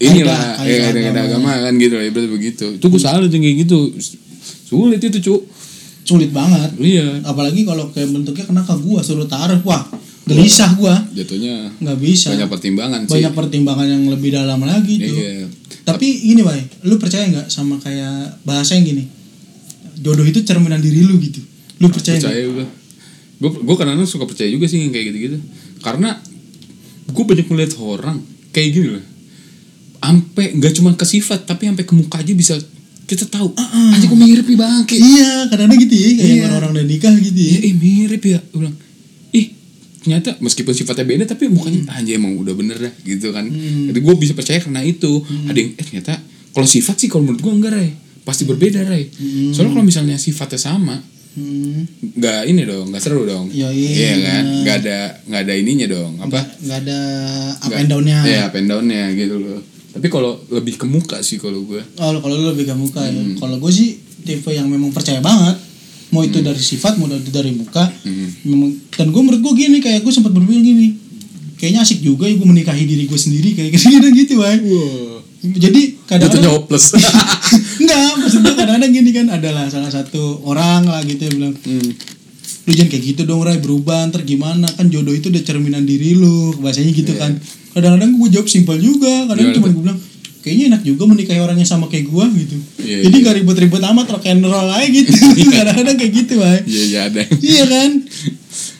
inilah Kaidah- ya dengan agama. agama kan gitu loh. Ibarat begitu. Itu gue salah aja kayak gitu. Sulit itu, Cuk. Sulit banget. Iya. Apalagi kalau kayak bentuknya kena ke gua suruh taruh, wah gelisah gua. Jatuhnya nggak bisa. banyak pertimbangan sih. Banyak pertimbangan yang lebih dalam lagi tuh. Iya. Tapi gini, Bay, lu percaya nggak sama kayak bahasa yang gini? Jodoh itu cerminan diri lu gitu. Lu percaya percaya gue gue gue kadang suka percaya juga sih yang kayak gitu-gitu karena gue banyak melihat orang kayak gini loh ampe nggak cuma ke sifat tapi sampai ke muka aja bisa kita tahu ah aja gue mirip nih bangke Iya, kadang-kadang gitu ya, kayak Iya. orang-orang udah nikah gitu ya. iya eh mirip ya ih ternyata meskipun sifatnya beda tapi mukanya anjay emang udah bener dah gitu kan. Jadi gue bisa percaya karena itu. Ada yang eh ternyata kalau sifat sih kalau menurut gue enggak Ray. Pasti berbeda Ray. Soalnya kalau misalnya sifatnya sama Hmm. nggak ini dong nggak seru dong. Yoi, iya. Kan? Nggak ada nggak ada ininya dong apa? Nggak, ada up Nggak- and down-nya. iya up and down-nya gitu loh. Tapi kalau lebih ke muka sih kalau gue Oh, kalau lu lebih ke muka ya. Hmm. Kalau gue sih tipe yang memang percaya banget. Mau itu dari sifat, mau dari, dari muka. Hmm. Dan gue menurut gue gini kayak gue sempat berpikir gini. Kayaknya asik juga ya gue menikahi diri gue sendiri kayak gitu gitu, Bay. wow Jadi kadang-kadang hopeless enggak, maksudnya kadang-kadang gini kan adalah salah satu orang lah gitu yang bilang, Hmm. lu jangan kayak gitu dong Ray berubah ntar gimana kan jodoh itu udah cerminan diri lu bahasanya gitu kan kadang-kadang gue jawab simpel juga kadang Gimana cuma gue bilang kayaknya enak juga menikahi orang yang sama kayak gue gitu. Iya, jadi iya. nggak ribet-ribet amat rock and roll aja gitu. Kadang-kadang kayak gitu Bay. iya iya ada. Iya kan?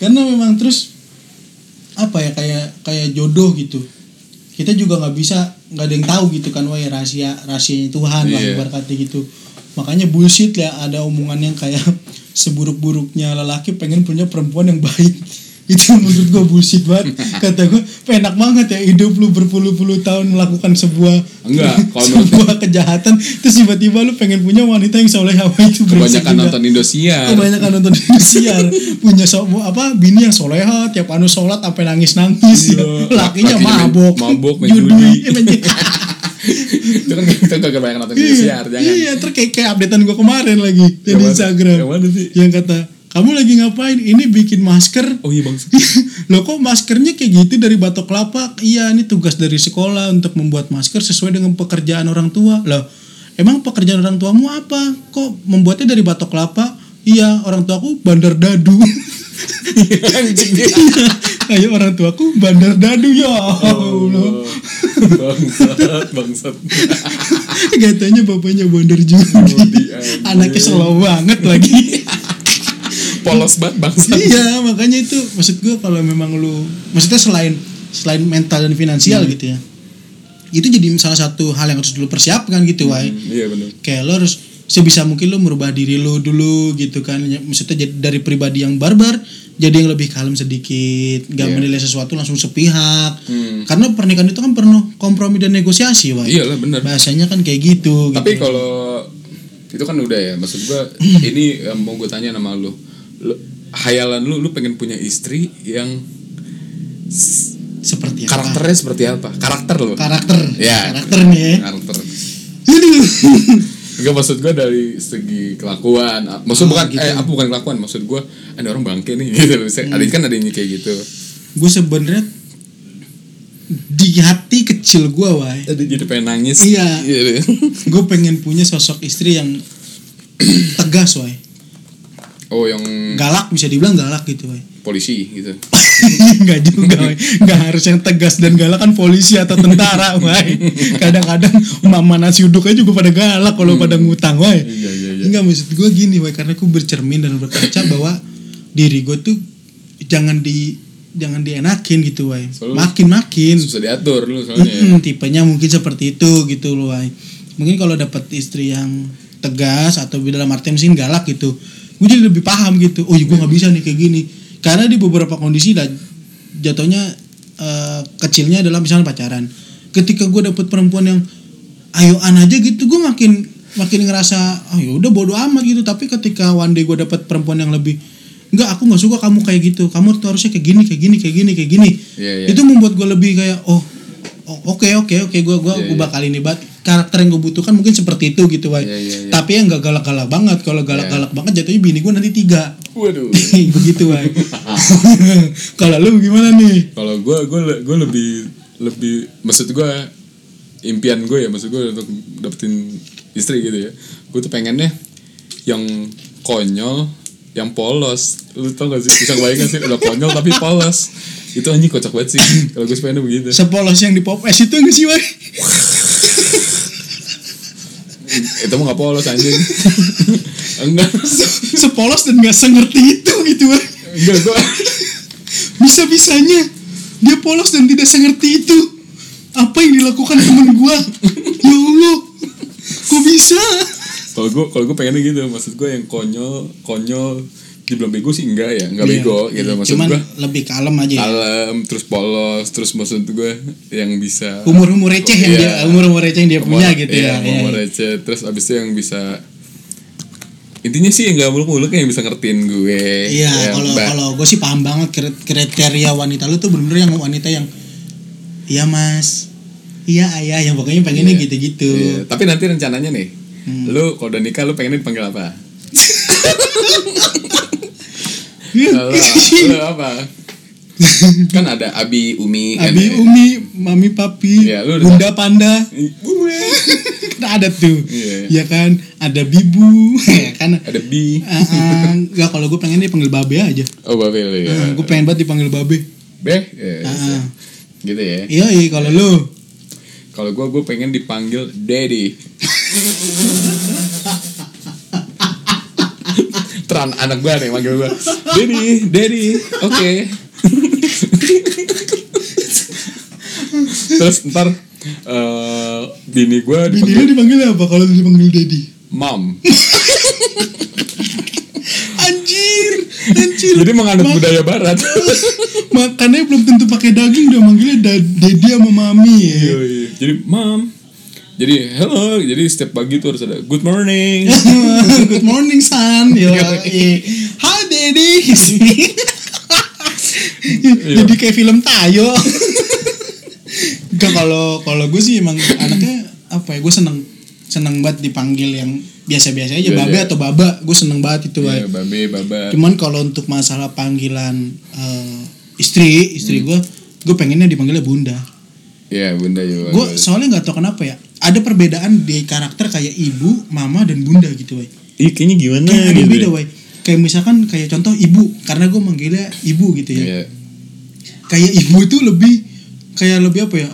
Karena memang terus apa ya kayak kayak jodoh gitu. Kita juga nggak bisa nggak ada yang tahu gitu kan wah rahasia rahasianya Tuhan lah Iya. ibarat kata gitu. Makanya bullshit ya ada omongan yang kayak seburuk-buruknya lelaki pengen punya perempuan yang baik itu menurut gue bullshit banget kata gue enak banget ya hidup lu berpuluh-puluh tahun melakukan sebuah Enggak, sebuah kejahatan terus tiba-tiba lu pengen punya wanita yang soleha itu brengsek kebanyakan juga. nonton Indosiar kebanyakan nonton Indosiar punya so, apa bini yang soleha tiap anu sholat sampai nangis nangis Iya. lakinya Lakinya main- mabok mabok, main judi judi. Itu kan kita gak kebanyakan nonton Indosiar iya, jangan iya terus kayak, kayak updatean gue kemarin lagi di? Instagram Yang mana sih? yang kata kamu lagi ngapain ini bikin masker oh iya bang Loh kok maskernya kayak gitu dari batok kelapa? Iya, ini tugas dari sekolah untuk membuat masker sesuai dengan pekerjaan orang tua. Loh, emang pekerjaan orang tuamu apa? Kok membuatnya dari batok kelapa? Iya, orang tuaku bandar dadu. dia Ayo orang tuaku bandar dadu ya Allah. bangsat bangsat Katanya bapaknya bandar judi. Anaknya slow banget lagi. Polos banget bangsat iya, makanya itu maksud gue kalau memang lu maksudnya selain selain mental dan finansial Hmm. gitu ya. Itu jadi salah satu hal yang harus dulu persiapkan gitu, Wai. iya benar kayak lo harus sebisa mungkin lo merubah diri lo dulu gitu kan Ya, maksudnya dari pribadi yang barbar jadi yang lebih kalem sedikit gak Iya. menilai sesuatu langsung sepihak Hmm. karena pernikahan itu kan penuh kompromi dan negosiasi Wak. iyalah benar bahasanya kan kayak gitu tapi gitu. kalau itu kan udah ya maksud gua ini yang mau gue tanya sama lu, lu hayalan lu lu pengen punya istri yang seperti apa karakternya seperti apa karakter lo karakter Ya. karakter nih ya. karakter Aduh. Enggak maksud gue dari segi kelakuan Maksud Oh, bukan gitu. Eh apa bukan kelakuan Maksud gue Ada orang bangke nih gitu Misalnya, Ada kan ada yang kayak gitu gue sebenarnya di hati kecil gue Wai Ada jadi pengen nangis Iya. Gitu. gue pengen punya sosok istri yang tegas Wai Oh yang galak bisa dibilang galak gitu Wai polisi gitu Enggak juga, Wai. Enggak harus yang tegas dan galak kan polisi atau tentara, Wai. Kadang-kadang mama nasi uduk aja juga pada galak kalau pada ngutang, Wai. Iya iya iya Enggak maksud gue gini, Wai, karena aku bercermin dan berkaca bahwa diri gue tuh jangan di jangan dienakin gitu. Selalu- Makin-makin. Susah diatur lu soalnya ya. Mm-mm, tipenya mungkin seperti itu gitu loh, Wai. Mungkin kalau dapat istri yang tegas atau dalam artian mesin galak gitu, gue jadi lebih paham gitu. Oh, iya gue nggak bisa nih kayak gini. Karena di beberapa kondisi lah jatuhnya eh, kecilnya adalah misalnya pacaran. Ketika gue dapet perempuan yang ayoan aja gitu, gue makin makin ngerasa, oh ya udah bodo amat gitu. Tapi ketika one day gue dapet perempuan yang lebih enggak aku nggak suka kamu kayak gitu kamu tuh harusnya kayak gini kayak gini kayak gini kayak gini Iya, iya. itu membuat gue lebih kayak oh oke oke oke gue gue Iya, gue iya. bakal ini banget karakter yang gue butuhkan mungkin seperti itu gitu Wai. Iya, iya, iya. tapi yang gak galak-galak banget kalau galak-galak banget jatuhnya bini gue nanti tiga Waduh. begitu Wai. kalau lu gimana nih Kalau gue gue gue lebih lebih maksud gue impian gue ya maksud gue untuk dapetin istri gitu ya. Gue tuh pengennya yang konyol, yang polos. Lu tau gak sih bisa bayangin sih udah konyol tapi polos. Itu anjing kocak banget sih. Kalau gue pengennya begitu. sepolos yang di pop es itu gak sih Wai? Itu mah gak polos anjing. Enggak. sepolos dan gak sengerti itu gitu Wai. Enggak gue. bisa-bisanya dia polos dan tidak sengerti itu apa yang dilakukan temen gua ya Allah kok bisa Kalau gue kalau gue pengennya gitu. Maksud gue yang konyol, konyol dibilang bego sih enggak ya, enggak Iya, bego gitu iya. maksud cuman gue. lebih kalem aja ya. kalem terus polos terus maksud gue yang bisa umur-umur receh yang Iya. dia umur-umur receh yang dia Umur- punya gitu iya, ya, umur ya. receh terus abis itu yang bisa intinya sih yang gak muluk-muluk yang bisa ngertiin gue Iya, kalau ba- kalau gue sih paham banget kri- kriteria wanita lu tuh bener-bener yang wanita yang iya mas, iya ayah, yang pokoknya pengennya Iya. gitu-gitu. Iya, tapi nanti rencananya nih Hmm. lu kalau udah nikah lu pengennya dipanggil apa Iya. lu, lu apa kan ada Abi Umi kan Abi, ya? Umi, Mami, Papi, Iya, lu udah- Bunda, Panda. Nah, ada tuh, Iya. ya kan, ada Bibu, ya kan, ada Bi Ah, ah, Enggak, kalau gue pengen dipanggil Babe aja. oh Babel ya gue pengen banget dipanggil Babe. Beh ya, Ah. gitu ya Iya, iya kalau lu. Kalau gue gue pengen dipanggil Daddy. Teran anak gue nih manggil gue Daddy, Daddy, oke. Terus ntar eh bini gue Bini dipanggil lu dipanggil apa kalau dipanggil Daddy? Mom. Anjir, anjir. Jadi menganut Ma- budaya Barat. Makannya belum tentu pakai daging udah manggilnya da- Daddy sama Mami ya. Yoi. Jadi Mom. Jadi hello, jadi setiap pagi tuh harus ada good morning. Good morning, son. Yo, Hi, Daddy. Jadi kayak film Tayo. Enggak kalau kalau gue sih emang anaknya apa ya? Gue seneng seneng banget dipanggil yang biasa-biasa aja Iya, babe iya. atau baba. Gue seneng banget itu. Iya, Bay. babe, baba. Cuman kalau untuk masalah panggilan eh, istri, istri gue, gue pengennya dipanggilnya bunda. Iya, bunda juga. Gue soalnya nggak tahu kenapa ya. Ada perbedaan di karakter kayak ibu, mama dan bunda gitu, Way. Ih, kayaknya gimana Kayak gitu. beda, Way. Kayak misalkan kayak contoh ibu, karena gue manggilnya ibu gitu ya. Iya. Kayak ibu itu lebih kayak lebih apa ya?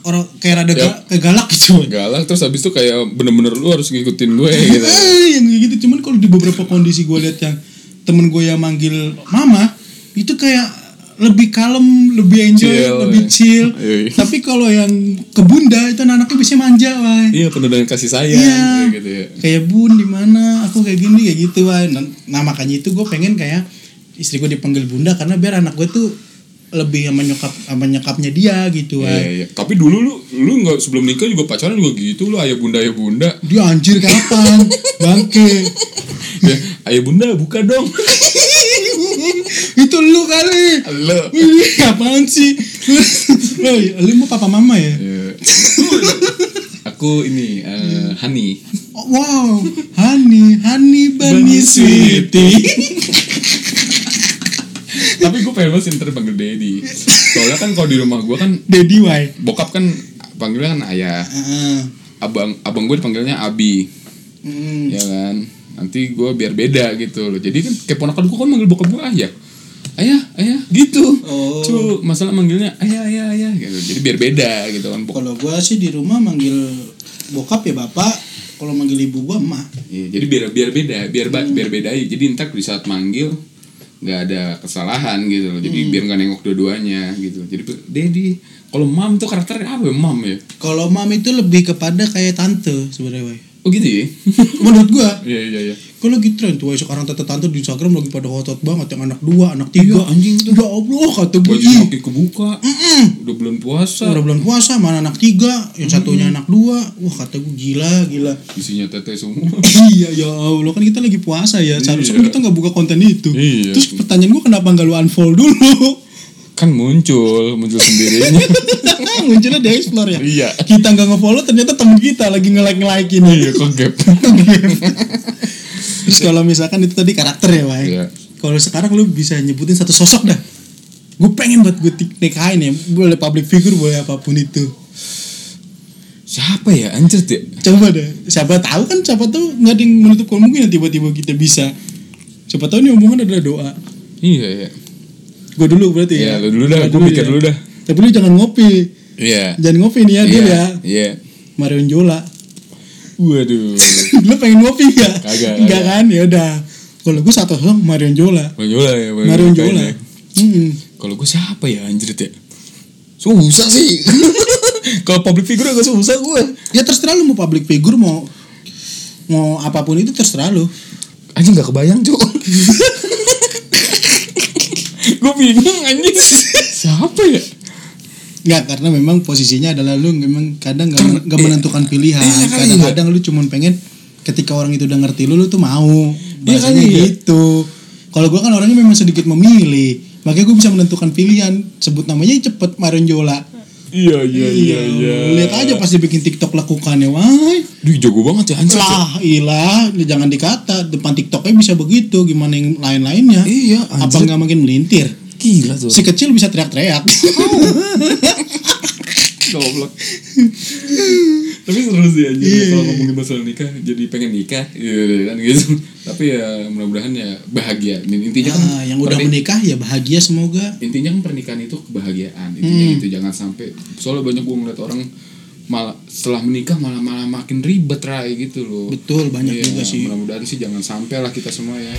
Orang kayak rada Ya. kayak galak gitu, galak terus habis itu kayak bener-bener lu harus ngikutin gue gitu Ah, yang gitu cuman kalau di beberapa kondisi gue lihat yang temen gue yang manggil mama itu kayak lebih kalem, lebih enjoy, Chill, lebih ya. chill. Iya. Tapi kalau yang ke bunda itu anaknya biasanya manja, Wai. iya penuh dengan kasih sayang Iya. kayak gitu ya Kayak bun di mana? Aku kayak gini kayak gitu, Wai. Nah, makanya itu gue pengen kayak istri gue dipanggil bunda karena biar anak gue tuh lebih sama nyokap sama nyokapnya dia gitu, Iya, Wai. iya. Tapi dulu lu lu nggak sebelum nikah juga pacaran juga gitu lu ayah bunda ayah bunda. Dia anjir kapan? Bangke. ya, ayah bunda buka dong. lu kali. Lo. Wih, apaan sih? Oh, lu mau papa mama ya? Iya. Aku ini eh, Hani. Oh, wow, honey, honey bunny Bunny sweetie. Tapi gue pengen banget sih ntar panggil daddy. Soalnya kan kalau di rumah gue kan Daddy why? bokap kan panggilnya kan ayah. Heeh. Abang abang gue dipanggilnya abi. Hmm. ya kan nanti gue biar beda gitu loh jadi kan kayak ponakan gue kan manggil bokap gue ayah ayah ayah. Gitu. Oh. cu masalah manggilnya ayah ayah ayah. Gitu. Jadi biar beda gitu kan. Kalau gua sih di rumah manggil bokap ya bapak, kalau manggil ibu gua emak. Iya, jadi biar biar beda biar ba- biar beda aja. jadi entar di saat manggil nggak ada kesalahan gitu loh. Jadi biar nggak nengok dua-duanya gitu. Jadi Dedi kalau mam tuh karakternya apa ya? Mam ya? Kalau mam itu lebih kepada kayak tante sebenarnya. Oh gitu ya? Menurut gua. Iya iya iya. Kalau lagi tren tuh sekarang tante-tante di Instagram lagi pada hotot banget yang anak dua anak tiga. Anjing tuh ya Allah kata gue baju makin kebuka. Udah bulan puasa. Udah bulan puasa mana anak tiga yang satunya anak dua. Wah kata gue gila gila. Isinya teteh semua. Iya ya Allah kan kita lagi puasa ya seharusnya kan Iya. kita nggak buka konten itu. Iya. terus pertanyaan gue kenapa nggak lu unfollow dulu kan muncul muncul sendirinya munculnya di explore ya? Iya. Kita nggak ngefollow ternyata temen kita lagi nge like nge ini. Iya kok gap. Terus kalau misalkan itu tadi karakter ya Wai. Iya. kalau sekarang lu bisa nyebutin satu sosok dah. Gue pengen buat gue nikahin ya. Boleh public figure boleh apa pun itu. Siapa ya? Anjir ya coba deh. Siapa tahu kan siapa tahu nggak ada yang menutup kemungkinan tiba-tiba kita bisa. Siapa tahu nih omongan adalah doa. Iya iya gue dulu berarti Iya, ya lu dulu dah, gua mikir ya. dulu dah. tapi lu jangan ngopi iya jangan ngopi nih ya iya deal ya iya Marion Jola waduh lu pengen ngopi gak? Kagak, Enggak kan? Ya udah. Kalau gue satu sosok Marion Jola. Bang Jola ya Marion Jola. Kalau gue siapa ya anjir ya? Susah sih. Kalau public figure agak susah gue. Ya terserah lu mau public figure mau mau apa pun itu terserah lu. Anjing gak kebayang cuk. gue bingung anjing. siapa ya? Enggak karena memang posisinya adalah lu memang kadang nggak nggak iya. menentukan pilihan. Iya kali, Kadang-kadang lu cuman pengen ketika orang itu udah ngerti lu lu tuh mau. Iya kali, iya. gitu. Kalau gua kan orangnya memang sedikit memilih. Makanya gue bisa menentukan pilihan. Sebut namanya cepet Marion Jola. Iya iya iya iya. Lihat aja pasti bikin TikTok lakukannya, wah. Duh jago banget ya ya. Lah, ilah, jangan dikata depan TikToknya bisa begitu, gimana yang lain-lainnya? Iya, Apa anjir. nggak makin melintir? Gila tuh. Si kecil bisa teriak-teriak. Goblok. Tapi seru sih anjir Iya, kalau iya. ngomongin masalah nikah jadi pengen nikah gitu kan gitu. Tapi ya mudah-mudahan ya bahagia. Intinya kan ah, yang udah menikah ya bahagia semoga. intinya kan pernikahan itu kebahagiaan intinya Hmm. gitu jangan sampai soalnya banyak gue ngeliat orang malah setelah menikah malah malah makin ribet rai gitu loh Betul, banyak Iya, juga sih. mudah-mudahan sih jangan sampai lah kita semua ya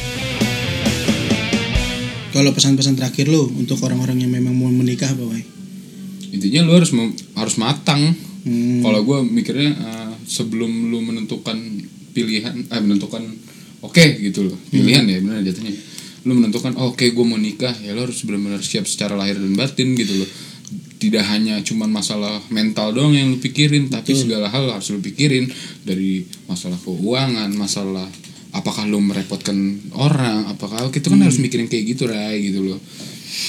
Kalau pesan-pesan terakhir lu untuk orang-orang yang memang mau menikah apa? Intinya lu harus harus matang. Hmm. kalau gue mikirnya eh, sebelum lu menentukan pilihan eh menentukan oke gitu loh. Pilihan ya benar jatuhnya. Lu menentukan oh, oke gue mau nikah ya lu harus benar-benar siap secara lahir dan batin gitu loh. Tidak hanya cuman masalah mental doang yang lu pikirin tapi segala hal harus lu pikirin. Dari masalah keuangan masalah apakah lu merepotkan orang apakah itu kan harus mikirin kayak gitu Ray gitu loh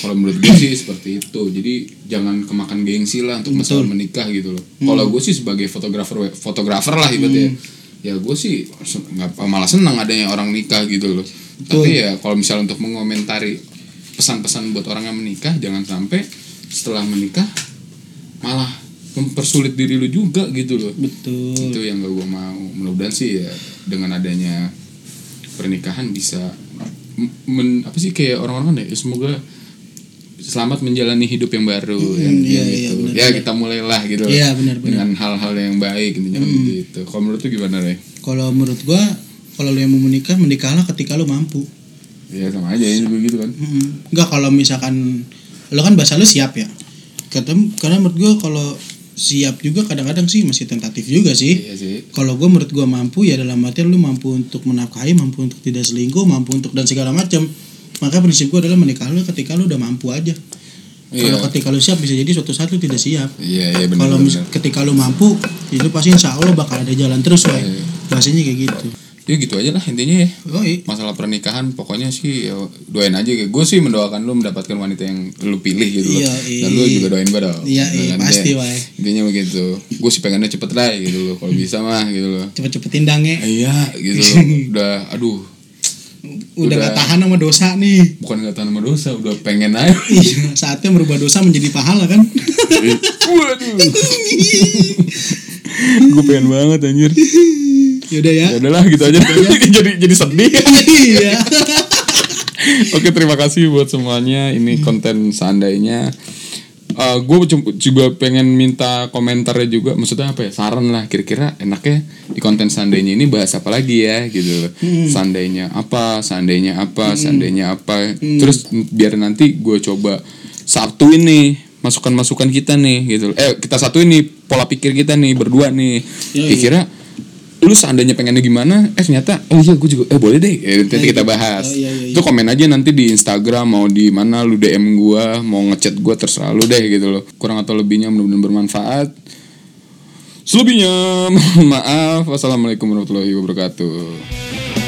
kalau menurut gue sih seperti itu. Jadi jangan kemakan gengsi lah untuk masalah menikah gitu loh. Kalau gue sih sebagai fotografer fotografer lah ibaratnya. Ya gue sih nggak malah senang adanya orang nikah gitu loh. Tapi ya kalau misalnya untuk mengomentari pesan-pesan buat orang yang menikah jangan sampai setelah menikah malah mempersulit diri lu juga gitu loh. Betul. itu yang gak gue mau. Mudah-mudahan sih ya dengan adanya pernikahan bisa men, apa sih kayak orang-orang ya semoga selamat menjalani hidup yang baru yang iya, iya, gitu. benar, ya kita mulailah gitu Iya, benar, benar. dengan hal-hal yang baik intinya kan gitu kalau menurut tuh gimana deh Kalau menurut gua, kalau lu yang mau menikah, menikahlah ketika lu mampu. ya sama aja ya begitu kan Mm-mm. Enggak kalau misalkan lo kan bahasa lu siap ya. Kata, karena menurut gua kalau siap juga kadang-kadang sih masih tentatif juga sih. iya sih Kalau gue menurut gue mampu ya dalam artian lu mampu untuk menafkahi, mampu untuk tidak selingkuh, mampu untuk dan segala macam. Maka prinsip gue adalah menikah lu ketika lu udah mampu aja. Kalau Iya. ketika lu siap bisa jadi suatu saat lu tidak siap. iya iya benar Kalau ketika lu mampu, itu pasti insya Allah bakal ada jalan terus, Wai. Iya. Bahasanya kayak gitu. ya gitu aja lah intinya ya Oh, iya. masalah pernikahan pokoknya sih ya, doain aja gue sih mendoakan lu mendapatkan wanita yang lu pilih gitu loh Iya, dan lu iya. juga doain gue dong Iya, iya, pasti, ya, Wai. intinya begitu gue sih pengennya cepet lah gitu loh kalau bisa mah gitu loh Cepet-cepetin dange. iya gitu loh udah aduh Udah Udah. gak tahan sama dosa nih. bukan kata nama dosa udah pengen aja Iya, saatnya merubah dosa menjadi pahala kan. waduh gue pengen banget anjir Yaudah ya. ya udahlah gitu aja jadi jadi sedih Iya. Oke terima kasih buat semuanya ini konten seandainya gue juga pengen minta komentarnya juga. Maksudnya apa ya? Saran lah. Kira-kira enaknya di konten seandainya ini bahas apa lagi ya gitu. Seandainya apa seandainya apa seandainya apa. Terus biar nanti gue coba satuin nih masukan-masukan kita nih gitu. Eh kita satuin nih pola pikir kita nih berdua nih. Yoi. kira lu seandainya pengennya gimana? Eh ternyata oh iya gue juga eh boleh deh eh, nanti kita bahas. Oh, iya, iya, itu komen aja nanti di Instagram mau di mana lu DM gua mau ngechat gua terserah lu deh gitu loh. Kurang atau lebihnya mudah-mudahan bermanfaat. Selebihnya maaf. Wassalamualaikum warahmatullahi wabarakatuh